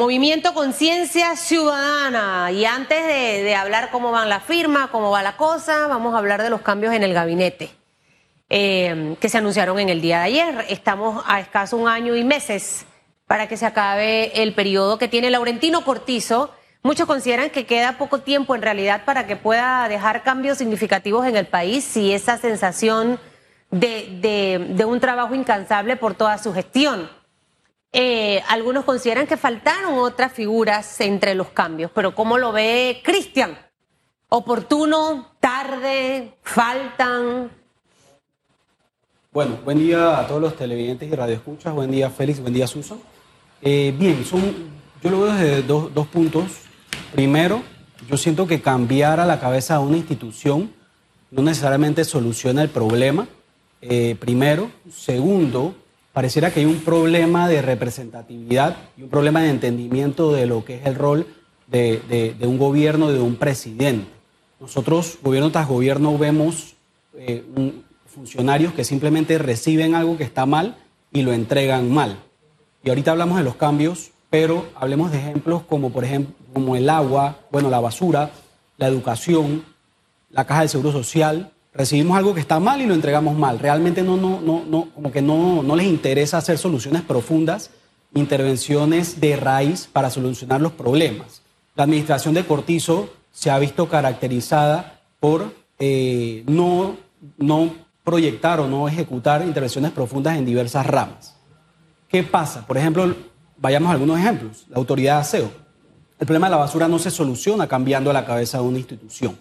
movimiento Conciencia Ciudadana. Y antes de, hablar cómo van las firmas, cómo va la cosa, vamos a hablar de los cambios en el gabinete eh, que se anunciaron en el día de ayer. Estamos a escaso un año y meses para que se acabe el periodo que tiene Laurentino Cortizo. Muchos consideran que queda poco tiempo en realidad para que pueda dejar cambios significativos en el país y esa sensación de un trabajo incansable por toda su gestión. Eh, algunos consideran que faltaron otras figuras entre los cambios, pero ¿cómo lo ve Cristian? ¿Oportuno? ¿Tarde? ¿Faltan? Bueno, buen día a todos los televidentes y radioescuchas. Buen día, Félix. Buen día, Susan. Eh, bien, son, yo lo veo desde dos, dos puntos. Primero, yo siento que cambiar a la cabeza de una institución no necesariamente soluciona el problema. Eh, primero. Segundo, pareciera que hay un problema de representatividad y un problema de entendimiento de lo que es el rol de, un gobierno, de un presidente. Nosotros, gobierno tras gobierno, vemos eh, un, funcionarios que simplemente reciben algo que está mal y lo entregan mal. Y ahorita hablamos de los cambios, pero hablemos de ejemplos como por ejemplo como el agua, bueno, la basura, la educación, la caja de seguro social. Recibimos algo que está mal y lo entregamos mal. Realmente no, no, no, no, como que no, no les interesa hacer soluciones profundas, intervenciones de raíz para solucionar los problemas. La administración de Cortizo se ha visto caracterizada por eh, no, no proyectar o no ejecutar intervenciones profundas en diversas ramas. ¿Qué pasa? Por ejemplo, vayamos a algunos ejemplos. La autoridad de aseo. El problema de la basura no se soluciona cambiando la cabeza de una institución.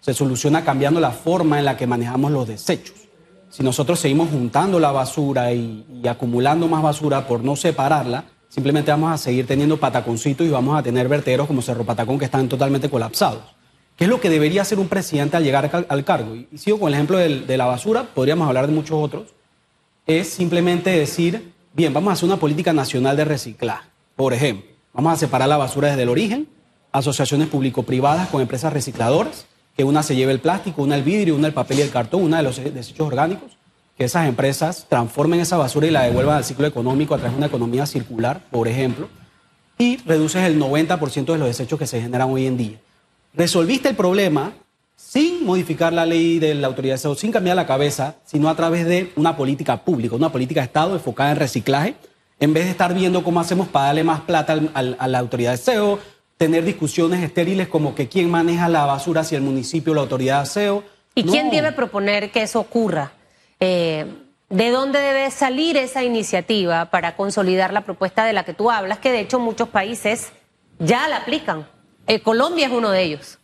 Se soluciona cambiando la forma en la que manejamos los desechos. Si nosotros seguimos juntando la basura y, y acumulando más basura por no separarla, simplemente vamos a seguir teniendo pataconcitos y vamos a tener vertederos como Cerro Patacón que están totalmente colapsados. ¿Qué es lo que debería hacer un presidente al llegar al cargo? Y sigo con el ejemplo de, de la basura, podríamos hablar de muchos otros. Es simplemente decir, bien, vamos a hacer una política nacional de reciclaje. Por ejemplo, vamos a separar la basura desde el origen, asociaciones público-privadas con empresas recicladoras, que una se lleve el plástico, una el vidrio, una el papel y el cartón, una de los desechos orgánicos, que esas empresas transformen esa basura y la devuelvan al ciclo económico a través de una economía circular, por ejemplo, y reduces el 90% de los desechos que se generan hoy en día. Resolviste el problema sin modificar la ley de la autoridad de sin cambiar la cabeza, sino a través de una política pública, una política de Estado enfocada en reciclaje, en vez de estar viendo cómo hacemos para darle más plata al, a la autoridad de SEO, tener discusiones estériles como que quién maneja la basura, si el municipio o la autoridad de SEO. ¿Y no. quién debe proponer que eso ocurra? Eh, ¿De dónde debe salir esa iniciativa para consolidar la propuesta de la que tú hablas, que de hecho muchos países ya la aplican? Eh, Colombia es uno de ellos.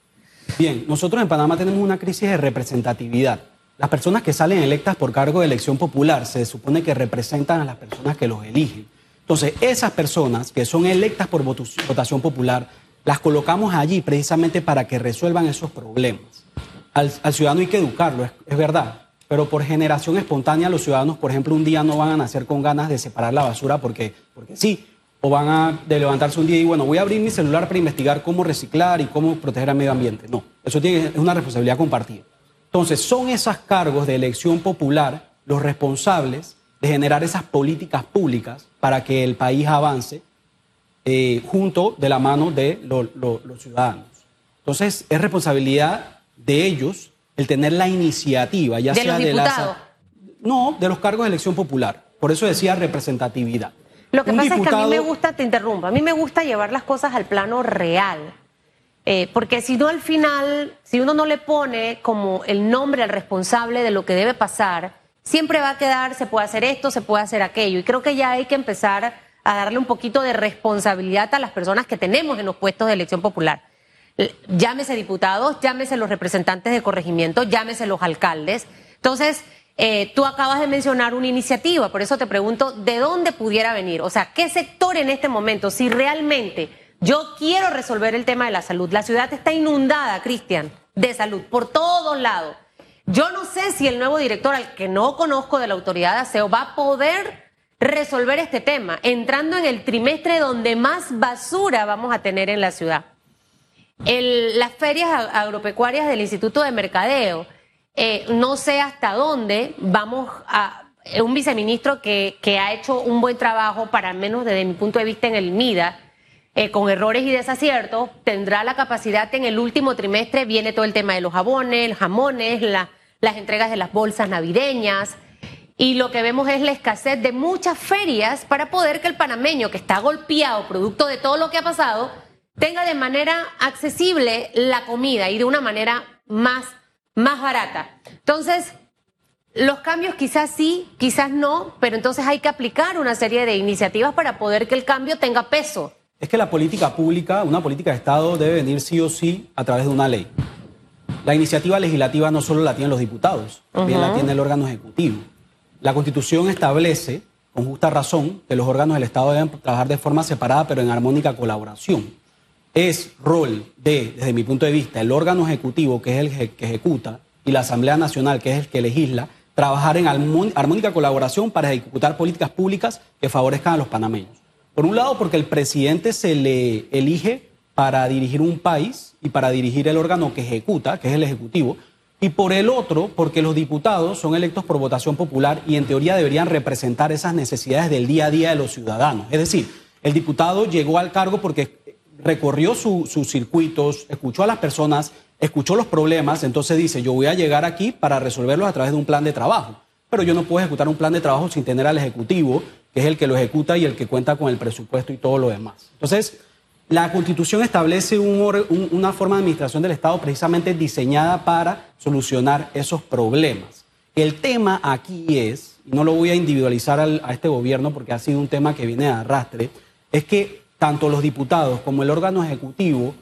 Bien, nosotros en Panamá tenemos una crisis de representatividad. Las personas que salen electas por cargo de elección popular se supone que representan a las personas que los eligen. Entonces, esas personas que son electas por votación popular, las colocamos allí precisamente para que resuelvan esos problemas. Al, ciudadano hay que educarlo, es, es, verdad, pero por generación espontánea los ciudadanos, por ejemplo, un día no van a nacer con ganas de separar la basura porque, porque sí, o van a de levantarse un día y bueno, voy a abrir mi celular para investigar cómo reciclar y cómo proteger al medio ambiente. No, eso tiene, es una responsabilidad compartida. Entonces, son esos cargos de elección popular los responsables de generar esas políticas públicas para que el país avance eh, junto de la mano de lo, lo, los ciudadanos. Entonces, es responsabilidad de ellos el tener la iniciativa, ya ¿De sea los de. No, de los cargos de elección popular. Por eso decía representatividad. Lo que un pasa diputado... es que a mí me gusta, te interrumpo, a mí me gusta llevar las cosas al plano real. Eh, porque si no al final, si uno no le pone como el nombre al responsable de lo que debe pasar, siempre va a quedar, se puede hacer esto, se puede hacer aquello. Y creo que ya hay que empezar a darle un poquito de responsabilidad a las personas que tenemos en los puestos de elección popular. Llámese diputados, llámese los representantes de corregimiento, llámese los alcaldes. Entonces, eh, tú acabas de mencionar una iniciativa, por eso te pregunto, ¿de dónde pudiera venir? O sea, ¿qué sector en este momento, si realmente yo quiero resolver el tema de la salud, la ciudad está inundada, Cristian, de salud, por todos lados. Yo no sé si el nuevo director, al que no conozco de la autoridad de aseo, va a poder resolver este tema, entrando en el trimestre donde más basura vamos a tener en la ciudad. Las ferias agropecuarias del Instituto de Mercadeo, eh, no sé hasta dónde vamos a un viceministro que, que, ha hecho un buen trabajo, para menos desde mi punto de vista en el MIDA, eh, con errores y desaciertos, tendrá la capacidad en el último trimestre viene todo el tema de los jabones, jamones, las entregas de las bolsas navideñas. Y lo que vemos es la escasez de muchas ferias para poder que el panameño que está golpeado producto de todo lo que ha pasado tenga de manera accesible la comida y de una manera más, más barata. Entonces, los cambios quizás sí, quizás no, pero entonces hay que aplicar una serie de iniciativas para poder que el cambio tenga peso. Es que la política pública, una política de Estado debe venir sí o sí a través de una ley. La iniciativa legislativa no solo la tienen los diputados, también la tiene el órgano ejecutivo. La Constitución establece, con justa razón, que los órganos del Estado deben trabajar de forma separada pero en armónica colaboración. Es rol de, desde mi punto de vista, el órgano ejecutivo, que es el que ejecuta, y la Asamblea Nacional, que es el que legisla, trabajar en armónica colaboración para ejecutar políticas públicas que favorezcan a los panameños. Por un lado, porque el presidente se le elige para dirigir un país y para dirigir el órgano que ejecuta, que es el Ejecutivo, y por el otro, porque los diputados son electos por votación popular y en teoría deberían representar esas necesidades del día a día de los ciudadanos. Es decir, el diputado llegó al cargo porque recorrió sus circuitos, escuchó a las personas, escuchó los problemas, entonces dice, yo voy a llegar aquí para resolverlos a través de un plan de trabajo. Pero yo no puedo ejecutar un plan de trabajo sin tener al Ejecutivo que es el que lo ejecuta y el que cuenta con el presupuesto y todo lo demás. Entonces, la Constitución establece una forma de administración del Estado precisamente diseñada para solucionar esos problemas. El tema aquí es, y no lo voy a individualizar a este gobierno porque ha sido un tema que viene de arrastre, es que tanto los diputados como el órgano ejecutivo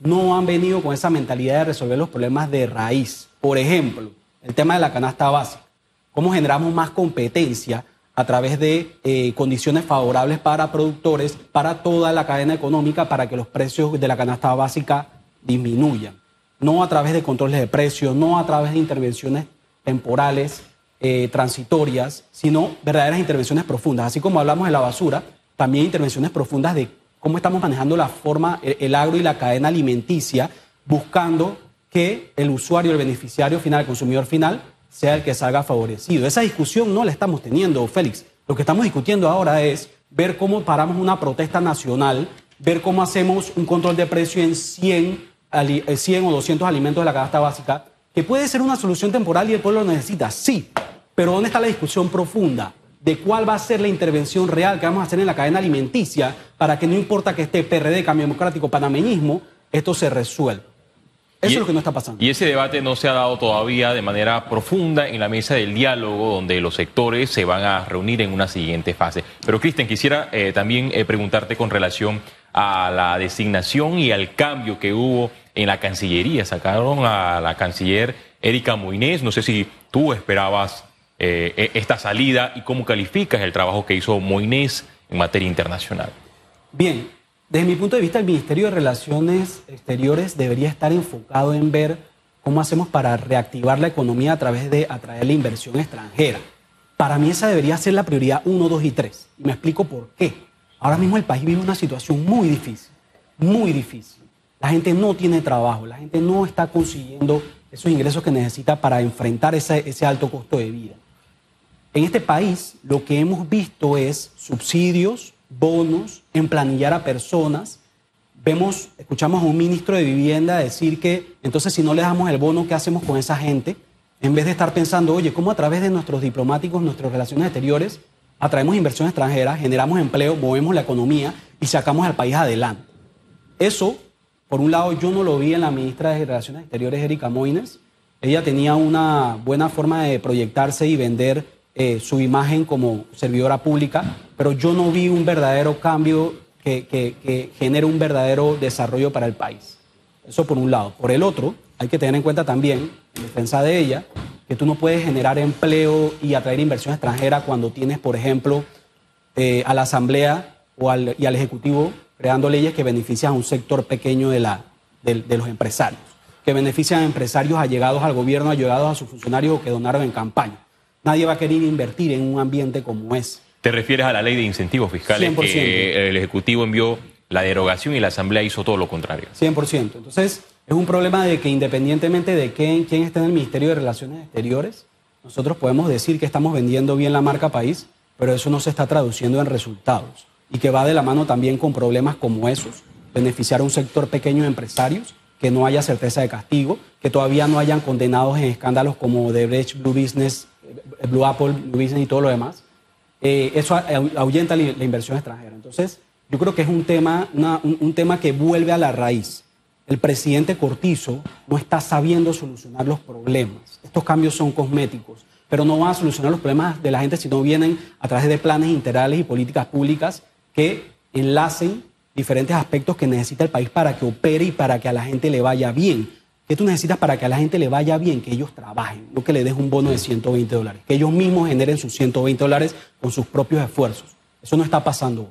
no han venido con esa mentalidad de resolver los problemas de raíz. Por ejemplo, el tema de la canasta básica. ¿Cómo generamos más competencia a través de eh, condiciones favorables para productores, para toda la cadena económica, para que los precios de la canasta básica disminuyan. No a través de controles de precios, no a través de intervenciones temporales, eh, transitorias, sino verdaderas intervenciones profundas. Así como hablamos de la basura, también intervenciones profundas de cómo estamos manejando la forma, el agro y la cadena alimenticia, buscando que el usuario, el beneficiario final, el consumidor final, sea el que salga favorecido. Esa discusión no la estamos teniendo, Félix. Lo que estamos discutiendo ahora es ver cómo paramos una protesta nacional, ver cómo hacemos un control de precio en 100, 100 eh, o 200 alimentos de la canasta básica, que puede ser una solución temporal y el pueblo lo necesita, sí. Pero ¿dónde está la discusión profunda? de cuál va a ser la intervención real que vamos a hacer en la cadena alimenticia para que no importa que esté PRD, Cambio Democrático, Panameñismo, esto se resuelva. Eso es lo que no está pasando. Y ese debate no se ha dado todavía de manera profunda en la mesa del diálogo, donde los sectores se van a reunir en una siguiente fase. Pero, Cristian, quisiera eh, también eh, preguntarte con relación a la designación y al cambio que hubo en la Cancillería. Sacaron a la canciller Erika Moinés. No sé si tú esperabas eh, e-, esta salida y cómo calificas el trabajo que hizo Moinés en materia internacional. Bien, desde mi punto de vista, el Ministerio de Relaciones Exteriores debería estar enfocado en ver cómo hacemos para reactivar la economía a través de atraer la inversión extranjera. Para mí esa debería ser la prioridad 1, 2 y 3. Y me explico por qué. Ahora mismo el país vive una situación muy difícil, muy difícil. La gente no tiene trabajo, la gente no está consiguiendo esos ingresos que necesita para enfrentar ese, ese alto costo de vida. En este país lo que hemos visto es subsidios, bonos, emplanillar a personas. Vemos, escuchamos a un ministro de Vivienda decir que entonces si no le damos el bono, ¿qué hacemos con esa gente? En vez de estar pensando, oye, ¿cómo a través de nuestros diplomáticos, nuestras relaciones exteriores, atraemos inversión extranjera, generamos empleo, movemos la economía y sacamos al país adelante? Eso, por un lado, yo no lo vi en la ministra de Relaciones Exteriores, Erika Moines. Ella tenía una buena forma de proyectarse y vender eh, su imagen como servidora pública, pero yo no vi un verdadero cambio que, que, genere un verdadero desarrollo para el país. Eso por un lado. Por el otro, hay que tener en cuenta también, en defensa de ella, que tú no puedes generar empleo y atraer inversión extranjera cuando tienes, por ejemplo, eh, a la Asamblea y al Ejecutivo creando leyes que benefician a un sector pequeño de, de los empresarios, que benefician a empresarios allegados al gobierno, allegados a sus funcionarios o que donaron en campaña. Nadie va a querer invertir en un ambiente como ese. ¿Te refieres a la ley de incentivos fiscales 100%. que el Ejecutivo envió la derogación y la Asamblea hizo todo lo contrario? 100%. Entonces, es un problema de que independientemente de quién, quién esté en el Ministerio de Relaciones Exteriores, nosotros podemos decir que estamos vendiendo bien la marca país, pero eso no se está traduciendo en resultados. y que va de la mano también con problemas como esos, beneficiar a un sector pequeño de empresarios, que no haya certeza de castigo, que todavía no hayan condenados en escándalos como The Brecht, Blue Business, Blue Apple, Blue Business y todo lo demás. Eh, eso ahuyenta la, inversión extranjera. Entonces, yo creo que es un tema, un tema que vuelve a la raíz. El presidente Cortizo no está sabiendo solucionar los problemas. Estos cambios son cosméticos pero no van a solucionar los problemas de la gente si no vienen a través de planes integrales y políticas públicas que enlacen diferentes aspectos que necesita el país para que opere y para que a la gente le vaya bien. ¿Qué tú necesitas para que a la gente le vaya bien? Que ellos trabajen, no que le des un bono de 120 dólares, que ellos mismos generen sus 120 dólares con sus propios esfuerzos. Eso no está pasando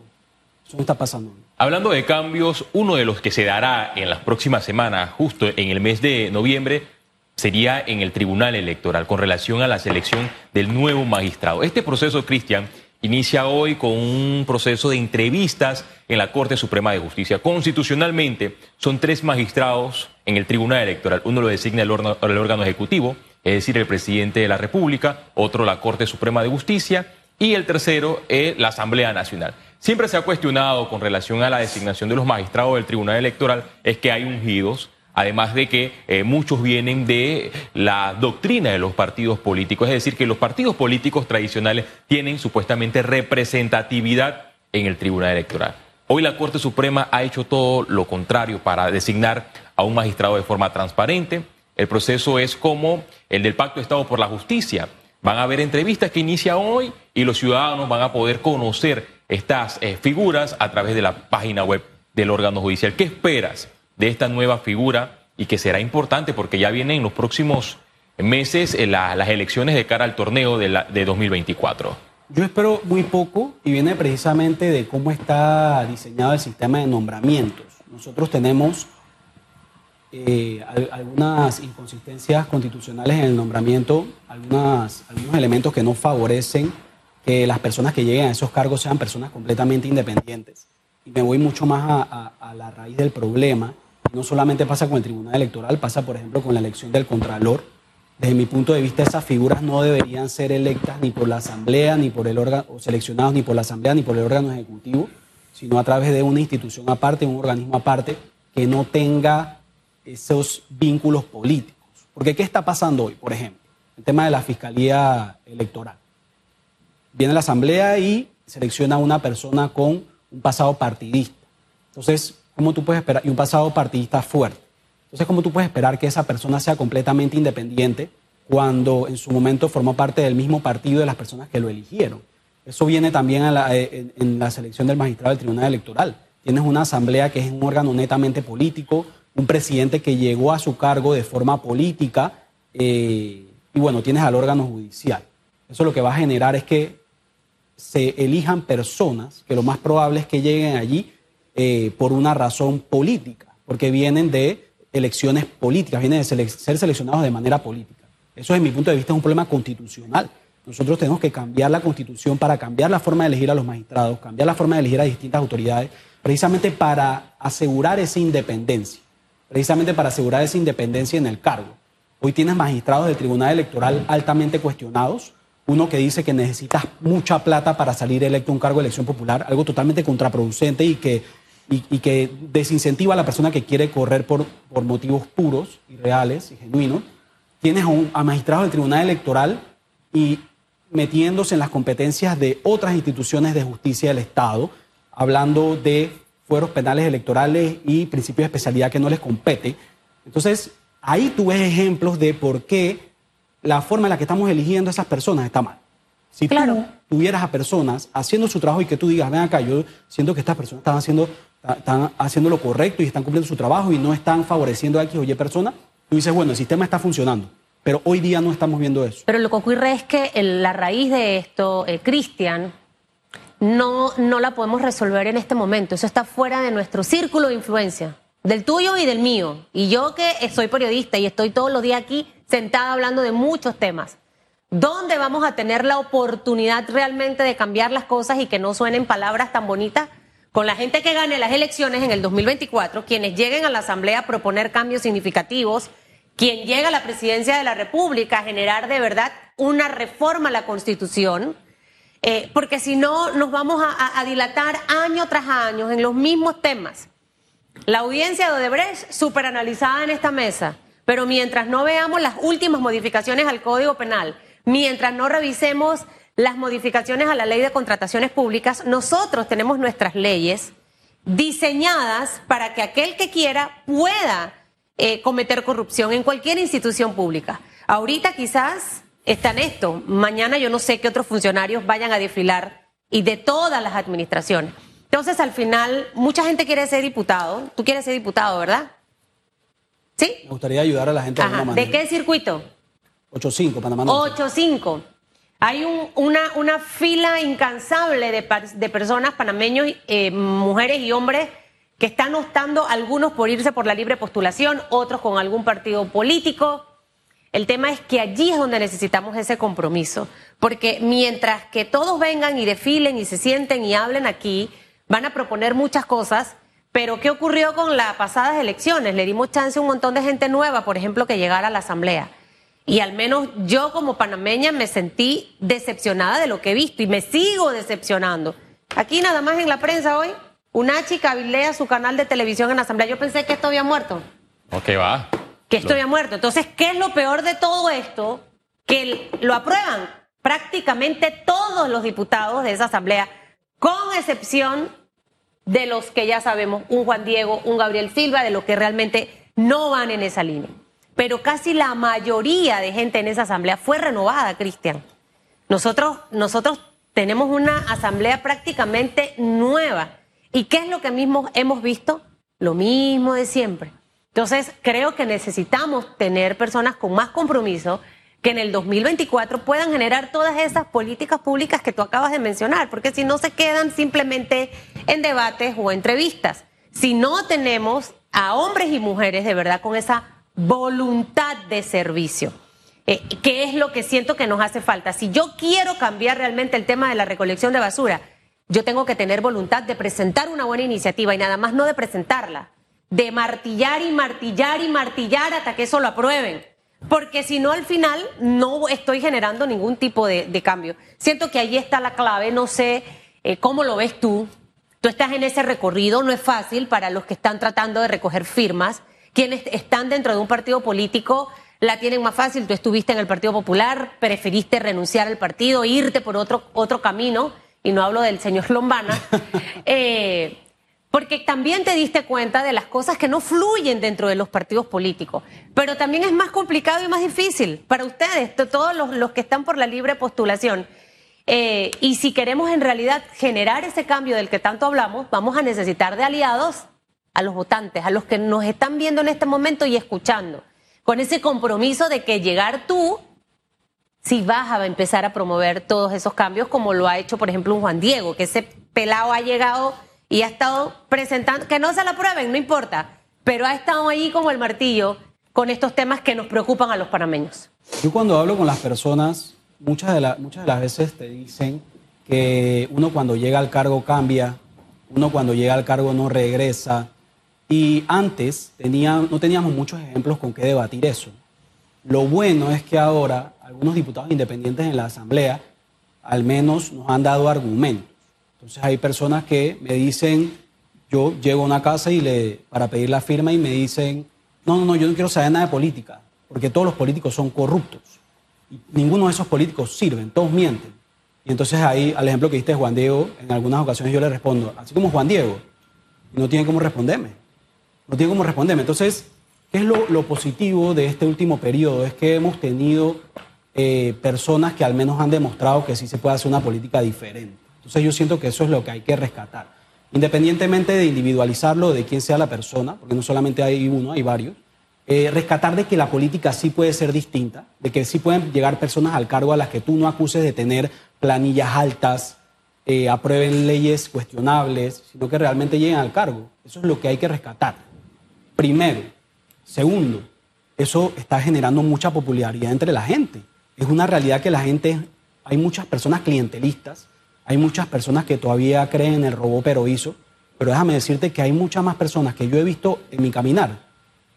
Eso no está pasando Hablando de cambios, uno de los que se dará en las próximas semanas, justo en el mes de noviembre, sería en el Tribunal Electoral con relación a la selección del nuevo magistrado. Este proceso, Cristian, inicia hoy con un proceso de entrevistas en la Corte Suprema de Justicia. Constitucionalmente son tres magistrados en el Tribunal Electoral. Uno lo designa el órgano, ejecutivo, es decir, el presidente de la República, otro la Corte Suprema de Justicia y el tercero es la Asamblea Nacional. Siempre se ha cuestionado con relación a la designación de los magistrados del Tribunal Electoral es que hay ungidos Además de que eh, muchos vienen de la doctrina de los partidos políticos, es decir, que los partidos políticos tradicionales tienen supuestamente representatividad en el Tribunal Electoral. Hoy la Corte Suprema ha hecho todo lo contrario para designar a un magistrado de forma transparente. El proceso es como el del Pacto de Estado por la Justicia. Van a haber entrevistas que inicia hoy y los ciudadanos van a poder conocer estas eh, figuras a través de la página web del órgano judicial. ¿Qué esperas? De esta nueva figura y que será importante porque ya vienen en los próximos meses eh, las elecciones de cara al torneo de, la, de 2024. Yo espero muy poco y viene precisamente de cómo está diseñado el sistema de nombramientos. Nosotros tenemos eh, algunas inconsistencias constitucionales en el nombramiento, algunas, algunos elementos que no favorecen que las personas que lleguen a esos cargos sean personas completamente independientes. Y me voy mucho más a, a la raíz del problema no solamente pasa con el Tribunal Electoral, pasa por ejemplo con la elección del Contralor. Desde mi punto de vista, esas figuras no deberían ser electas ni por la Asamblea, ni por el órgano, o seleccionados ni por la Asamblea, ni por el órgano ejecutivo, sino a través de una institución aparte, un organismo aparte, que no tenga esos vínculos políticos. Porque ¿qué está pasando hoy, por ejemplo? El tema de la Fiscalía Electoral. Viene la Asamblea y selecciona a una persona con un pasado partidista. Entonces, ¿cómo tú puedes esperar? Y un pasado partidista fuerte. Entonces, ¿cómo tú puedes esperar que esa persona sea completamente independiente cuando en su momento formó parte del mismo partido de las personas que lo eligieron? Eso viene también eh, en, la selección del magistrado del Tribunal Electoral. Tienes una asamblea que es un órgano netamente político, un presidente que llegó a su cargo de forma política eh, y bueno, tienes al órgano judicial. Eso lo que va a generar es que se elijan personas que lo más probable es que lleguen allí eh, por una razón política, porque vienen de elecciones políticas, vienen de ser seleccionados de manera política. Eso desde mi punto de vista es un problema constitucional. Nosotros tenemos que cambiar la constitución para cambiar la forma de elegir a los magistrados, cambiar la forma de elegir a distintas autoridades, precisamente para asegurar esa independencia, precisamente para asegurar esa independencia en el cargo. Hoy tienes magistrados del Tribunal Electoral altamente cuestionados, uno que dice que necesitas mucha plata para salir electo a un cargo de elección popular, algo totalmente contraproducente y que y, que desincentiva a la persona que quiere correr por, por motivos puros y reales y genuinos. Tienes a, un, magistrados del Tribunal Electoral y metiéndose en las competencias de otras instituciones de justicia del Estado, hablando de fueros penales electorales y principios de especialidad que no les compete. Entonces, ahí tú ves ejemplos de por qué la forma en la que estamos eligiendo a esas personas está mal. Si claro. tú tuvieras a personas haciendo su trabajo y que tú digas, ven acá, yo siento que estas personas están haciendo están haciendo lo correcto y están cumpliendo su trabajo y no están favoreciendo a X o Y persona, tú dices, bueno, el sistema está funcionando. Pero hoy día no estamos viendo eso. Pero lo que ocurre es que la raíz de esto, eh, Cristian, no, no la podemos resolver en este momento. Eso está fuera de nuestro círculo de influencia, del tuyo y del mío. Y yo que soy periodista y estoy todos los días aquí sentada hablando de muchos temas. ¿Dónde vamos a tener la oportunidad realmente de cambiar las cosas y que no suenen palabras tan bonitas con la gente que gane las elecciones en el 2024, quienes lleguen a la Asamblea a proponer cambios significativos, quien llega a la presidencia de la República a generar de verdad una reforma a la Constitución eh, porque si no nos vamos a, dilatar año tras año en los mismos temas. La audiencia de Odebrecht súper analizada en esta mesa, pero mientras no veamos las últimas modificaciones al Código Penal, mientras no revisemos las modificaciones a la ley de contrataciones públicas, nosotros tenemos nuestras leyes diseñadas para que aquel que quiera pueda eh, cometer corrupción en cualquier institución pública. Ahorita quizás está en esto. Mañana yo no sé qué otros funcionarios vayan a desfilar y de todas las administraciones. Entonces, al final, mucha gente quiere ser diputado. Tú quieres ser diputado, ¿verdad? ¿Sí? Me gustaría ayudar a la gente Ajá. ¿De qué circuito? 8-5, Panamá. 8-5. Hay una, una, fila incansable de, de personas panameños, eh, mujeres y hombres, que están optando, algunos por irse por la libre postulación, otros con algún partido político el tema es que allí es donde necesitamos ese compromiso, porque mientras que todos vengan y desfilen y se sienten y hablen aquí, van a proponer muchas cosas, pero ¿qué ocurrió con las pasadas elecciones? Le dimos chance a un montón de gente nueva, por ejemplo, que llegara a la Asamblea. Y al menos yo como panameña me sentí decepcionada de lo que he visto y me sigo decepcionando. Aquí nada más en la prensa hoy, una chica vilea su canal de televisión en la Asamblea. Yo pensé que esto había muerto. Ok, va que esto ya muerto. Entonces, ¿qué es lo peor de todo esto? Que lo aprueban prácticamente todos los diputados de esa asamblea, con excepción de los que ya sabemos, un Juan Diego, un Gabriel Silva, de los que realmente no van en esa línea. Pero casi la mayoría de gente en esa asamblea fue renovada, Cristian. Nosotros, nosotros tenemos una asamblea prácticamente nueva. ¿Y qué es lo que mismo hemos visto? Lo mismo de siempre. Entonces, creo que necesitamos tener personas con más compromiso que en el 2024 puedan generar todas esas políticas públicas que tú acabas de mencionar, porque si no se quedan simplemente en debates o entrevistas. Si no tenemos a hombres y mujeres de verdad con esa voluntad de servicio, eh, que es lo que siento que nos hace falta. Si yo quiero cambiar realmente el tema de la recolección de basura, yo tengo que tener voluntad de presentar una buena iniciativa y nada más no de presentarla, de martillar y martillar y martillar hasta que eso lo aprueben. Porque si no, al final no estoy generando ningún tipo de, cambio. Siento que ahí está la clave, no sé eh, cómo lo ves tú. Tú estás en ese recorrido, no es fácil para los que están tratando de recoger firmas. Quienes están dentro de un partido político la tienen más fácil. Tú estuviste en el Partido Popular, preferiste renunciar al partido, irte por otro, otro camino, y no hablo del señor Lombana. Eh, porque también te diste cuenta de las cosas que no fluyen dentro de los partidos políticos. Pero también es más complicado y más difícil para ustedes, todos los, que están por la libre postulación. Eh, y si queremos en realidad generar ese cambio del que tanto hablamos, vamos a necesitar de aliados a los votantes, a los que nos están viendo en este momento y escuchando, con ese compromiso de que llegar tú, si vas a empezar a promover todos esos cambios, como lo ha hecho, por ejemplo, un Juan Diego, que ese pelado ha llegado y ha estado presentando, que no se la prueben, no importa, pero ha estado ahí como el martillo con estos temas que nos preocupan a los panameños. Yo cuando hablo con las personas, muchas de, muchas de las veces te dicen que uno cuando llega al cargo cambia, uno cuando llega al cargo no regresa. Y antes no teníamos muchos ejemplos con qué debatir eso. Lo bueno es que ahora algunos diputados independientes en la Asamblea al menos nos han dado argumentos. Entonces hay personas que me dicen, yo llego a una casa y le, para pedir la firma y me dicen, no, no, no, yo no quiero saber nada de política, porque todos los políticos son corruptos. Y ninguno de esos políticos sirven, todos mienten. Y entonces ahí, al ejemplo que diste Juan Diego, en algunas ocasiones yo le respondo, así como Juan Diego, no tiene cómo responderme. No tiene cómo responderme. Entonces, ¿qué es lo, positivo de este último periodo? Es que hemos tenido eh, personas que al menos han demostrado que sí se puede hacer una política diferente. Entonces yo siento que eso es lo que hay que rescatar. Independientemente de individualizarlo, de quién sea la persona, porque no solamente hay uno, hay varios, eh, rescatar de que la política sí puede ser distinta, de que sí pueden llegar personas al cargo a las que tú no acuses de tener planillas altas, eh, aprueben leyes cuestionables, sino que realmente lleguen al cargo. Eso es lo que hay que rescatar. Primero. Segundo, eso está generando mucha popularidad entre la gente. Es una realidad que la gente, hay muchas personas clientelistas hay muchas personas que todavía creen en el robó pero hizo, pero déjame decirte que hay muchas más personas que yo he visto en mi caminar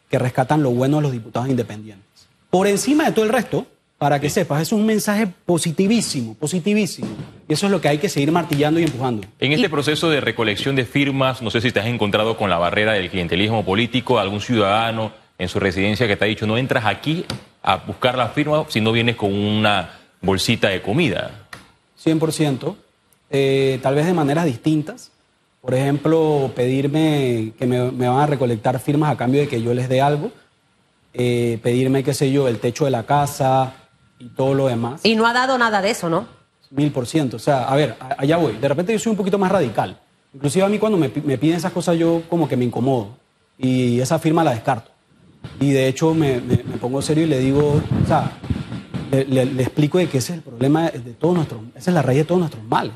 que rescatan lo bueno de los diputados independientes. Por encima de todo el resto, para que sepas. Es un mensaje positivísimo, positivísimo. Y eso es lo que hay que seguir martillando y empujando. En este proceso de recolección de firmas, no sé si te has encontrado con la barrera del clientelismo político, algún ciudadano en su residencia que te ha dicho, no entras aquí a buscar la firma si no vienes con una bolsita de comida. 100%, eh, tal vez de maneras distintas. Por ejemplo, pedirme que me, van a recolectar firmas a cambio de que yo les dé algo. Eh, pedirme, qué sé yo, el techo de la casa y todo lo demás. Y no ha dado nada de eso, ¿no? Mil por ciento. O sea, a ver, allá voy. De repente yo soy un poquito más radical. Inclusive a mí cuando me, piden esas cosas yo como que me incomodo. Y esa firma la descarto. Y de hecho me, pongo serio y le digo, o sea, le, explico de que ese es el problema de todos nuestros, esa es la raíz de todos nuestros males.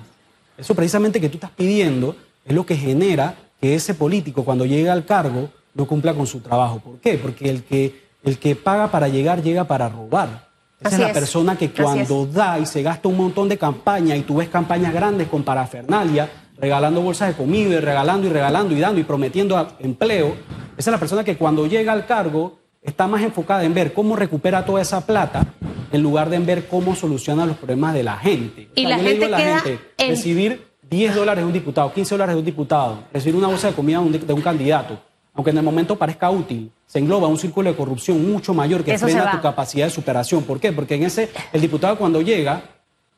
Eso precisamente que tú estás pidiendo es lo que genera que ese político cuando llega al cargo no cumpla con su trabajo. ¿Por qué? Porque el que, el que paga para llegar llega para robar. Esa es la persona que cuando da y se gasta un montón de campaña y tú ves campañas grandes con parafernalia, regalando bolsas de comida y regalando y regalando y dando y prometiendo empleo, esa es la persona que cuando llega al cargo está más enfocada en ver cómo recupera toda esa plata en lugar de en ver cómo soluciona los problemas de la gente. Y la gente queda recibir 10 dólares de un diputado, 15 dólares de un diputado, recibir una bolsa de comida de un, candidato, aunque en el momento parezca útil, se engloba un círculo de corrupción mucho mayor que frena tu capacidad de superación. ¿Por qué? Porque en ese, el diputado cuando llega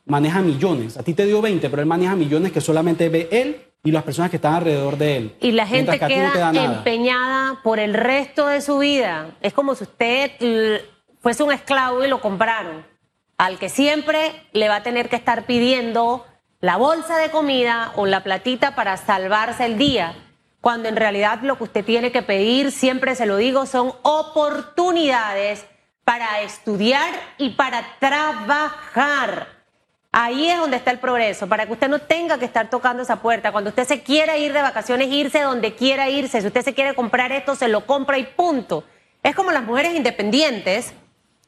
maneja millones. A ti te dio 20, pero él maneja millones que solamente ve él y las personas que están alrededor de él. Y la gente queda empeñada por el resto de su vida. Es como si usted fuese un esclavo y lo compraron. Al que siempre le va a tener que estar pidiendo la bolsa de comida o la platita para salvarse el día, cuando en realidad lo que usted tiene que pedir, siempre se lo digo, son oportunidades para estudiar y para trabajar. Ahí es donde está el progreso, para que usted no tenga que estar tocando esa puerta. Cuando usted se quiera ir de vacaciones, irse donde quiera irse. Si usted se quiere comprar esto, se lo compra y punto. Es como las mujeres independientes,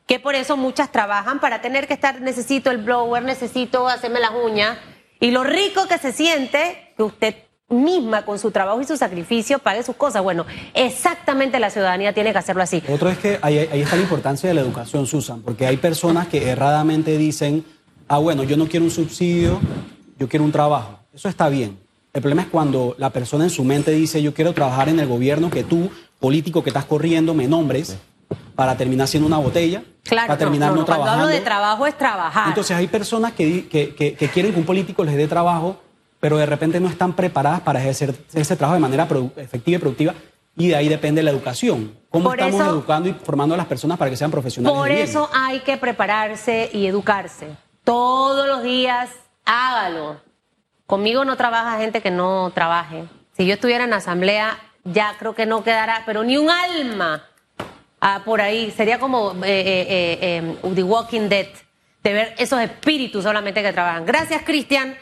que por eso muchas trabajan para tener que estar, necesito el blower, necesito hacerme las uñas y lo rico que se siente que usted misma con su trabajo y su sacrificio pague sus cosas. Bueno, exactamente la ciudadanía tiene que hacerlo así. Otro es que ahí, está la importancia de la educación, Susan, porque hay personas que erradamente dicen, ah, bueno, yo no quiero un subsidio, yo quiero un trabajo. Eso está bien. El problema es cuando la persona en su mente dice, yo quiero trabajar en el gobierno, que tú, político que estás corriendo, me nombres para terminar siendo una botella, claro, para terminar no, no, Cuando hablo de trabajo es trabajar. Entonces hay personas que, quieren que un político les dé trabajo, pero de repente no están preparadas para ejercer ese trabajo de manera efectiva y productiva. Y de ahí depende la educación. ¿Cómo estamos educando y formando a las personas para que sean profesionales? Por eso hay que prepararse y educarse. Todos los días hágalo. Conmigo no trabaja gente que no trabaje. Si yo estuviera en asamblea, ya creo que no quedará, pero ni un alma Ah, por ahí. Sería como eh, eh, eh, em, The Walking Dead, de ver esos espíritus solamente que trabajan. Gracias, Cristian.